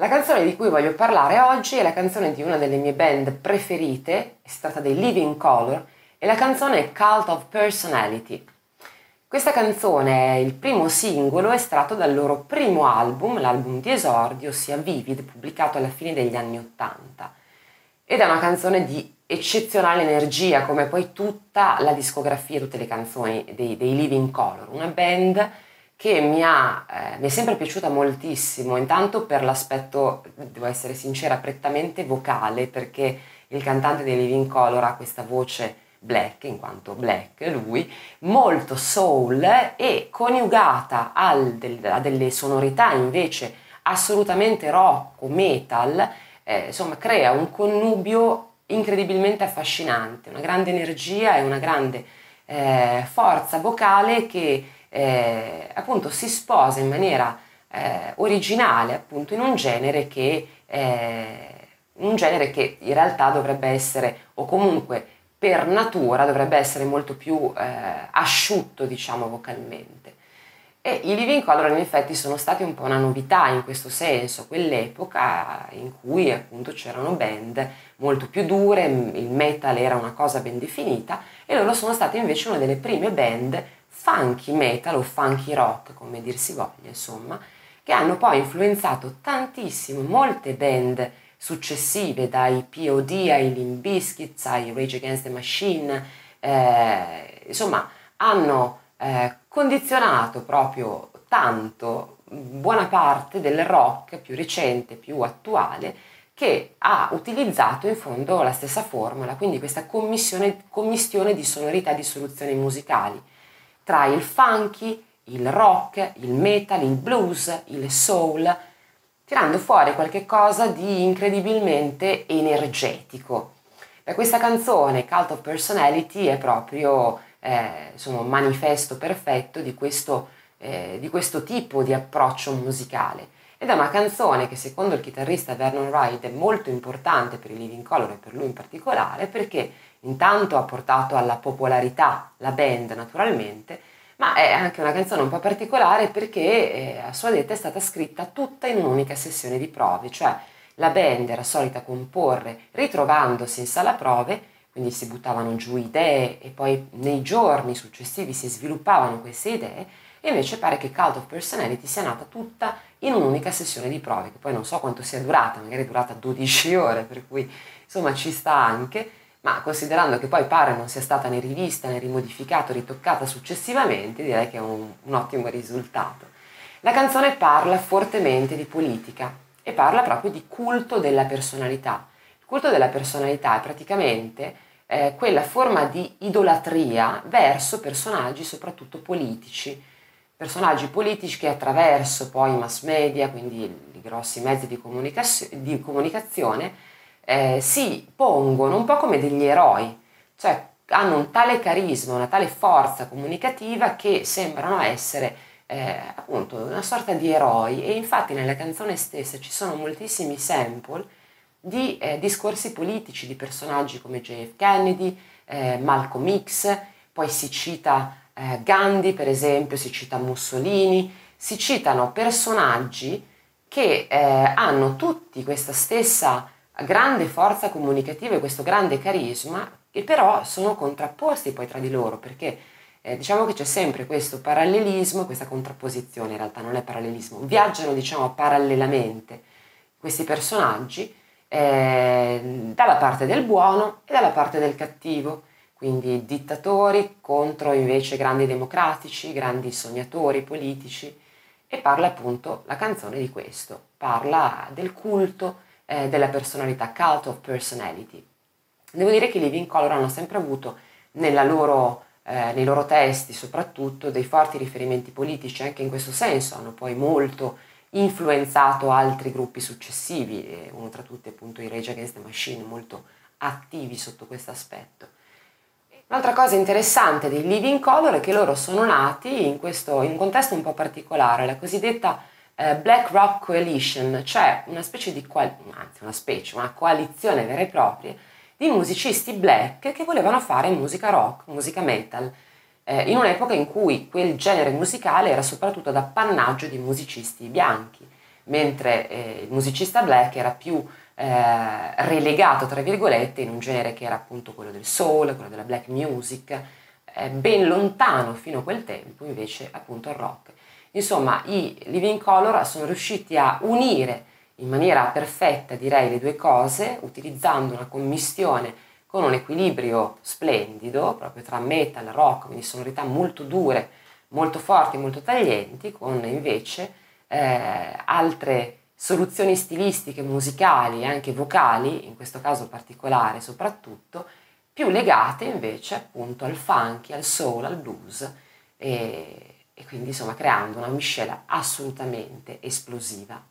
La canzone di cui voglio parlare oggi è la canzone di una delle mie band preferite, si tratta dei Living Color, e la canzone è Cult of Personality. Questa canzone è il primo singolo estratto dal loro primo album, l'album di esordio, ossia Vivid, pubblicato alla fine degli anni Ottanta. Ed è una canzone di eccezionale energia, come poi tutta la discografia, tutte le canzoni dei, dei Living Color, una band che mi, ha, eh, mi, è sempre piaciuta moltissimo, intanto per l'aspetto, devo essere sincera, prettamente vocale, perché il cantante dei Living Color ha questa voce black, in quanto black lui, molto soul e coniugata del, a delle sonorità invece assolutamente rock o metal, eh, insomma crea un connubio incredibilmente affascinante, una grande energia e una grande eh, forza vocale che eh, appunto si sposa in maniera eh, originale appunto in un genere che eh, un genere che in realtà dovrebbe essere o comunque per natura dovrebbe essere molto più eh, asciutto diciamo vocalmente. E i Living Color in effetti sono stati un po' una novità in questo senso, quell'epoca in cui appunto c'erano band molto più dure, il metal era una cosa ben definita e loro sono state invece una delle prime band funky metal o funky rock, come dir si voglia, insomma, che hanno poi influenzato tantissimo molte band successive, dai POD ai Limp Bizkit, ai Rage Against the Machine, eh, insomma, hanno eh, condizionato proprio tanto buona parte del rock più recente, più attuale, che ha utilizzato in fondo la stessa formula, quindi questa commissione di sonorità e di soluzioni musicali tra il funky, il rock, il metal, il blues, il soul, tirando fuori qualche cosa di incredibilmente energetico. E questa canzone, Cult of Personality, è proprio eh, un manifesto perfetto di questo, eh, di questo tipo di approccio musicale. Ed è una canzone che secondo il chitarrista Vernon Wright è molto importante per i Living Color e per lui in particolare perché intanto ha portato alla popolarità la band naturalmente, ma è anche una canzone un po' particolare perché eh, a sua detta è stata scritta tutta in un'unica sessione di prove, cioè la band era solita comporre ritrovandosi in sala prove, quindi si buttavano giù idee e poi nei giorni successivi si sviluppavano queste idee e invece pare che Cult of Personality sia nata tutta in un'unica sessione di prove, che poi non so quanto sia durata, magari è durata 12 ore, per cui insomma ci sta anche, ma considerando che poi pare non sia stata né rivista né rimodificata o ritoccata successivamente, direi che è un, un ottimo risultato. La canzone parla fortemente di politica e parla proprio di culto della personalità. Il culto della personalità è praticamente eh, quella forma di idolatria verso personaggi soprattutto politici, personaggi politici che attraverso poi i mass media, quindi i grossi mezzi di, comunicazio- di comunicazione, eh, si pongono un po' come degli eroi, cioè hanno un tale carisma, una tale forza comunicativa che sembrano essere eh, appunto una sorta di eroi. E infatti nella canzone stessa ci sono moltissimi sample di eh, discorsi politici di personaggi come JF Kennedy, eh, Malcolm X, poi si cita eh, Gandhi per esempio, si cita Mussolini, si citano personaggi che eh, hanno tutti questa stessa grande forza comunicativa e questo grande carisma che però sono contrapposti poi tra di loro perché eh, diciamo che c'è sempre questo parallelismo, questa contrapposizione, in realtà non è parallelismo, viaggiano diciamo parallelamente questi personaggi eh, dalla parte del buono e dalla parte del cattivo, quindi dittatori contro invece grandi democratici, grandi sognatori politici e parla appunto la canzone di questo, parla del culto eh, della personalità, cult of personality. Devo dire che i Living Color hanno sempre avuto loro, eh, nei loro testi soprattutto dei forti riferimenti politici, anche in questo senso hanno poi molto influenzato altri gruppi successivi, uno tra tutti appunto i Rage Against the Machine, molto attivi sotto questo aspetto. Un'altra cosa interessante dei Living Color è che loro sono nati in, questo, in un contesto un po' particolare, la cosiddetta eh, Black Rock Coalition, cioè una specie di, qual- anzi una specie, una coalizione vera e propria di musicisti black che volevano fare musica rock, musica metal, eh, in un'epoca in cui quel genere musicale era soprattutto d'appannaggio di musicisti bianchi, mentre eh, il musicista black era più eh, relegato, tra virgolette, in un genere che era appunto quello del soul, quello della black music, eh, ben lontano fino a quel tempo invece appunto al rock. Insomma, i Living Color sono riusciti a unire in maniera perfetta, direi, le due cose, utilizzando una commistione con un equilibrio splendido, proprio tra metal rock, quindi sonorità molto dure, molto forti, molto taglienti, con invece eh, altre soluzioni stilistiche, musicali e anche vocali, in questo caso particolare soprattutto, più legate invece appunto al funky, al soul, al blues e, e quindi insomma creando una miscela assolutamente esplosiva.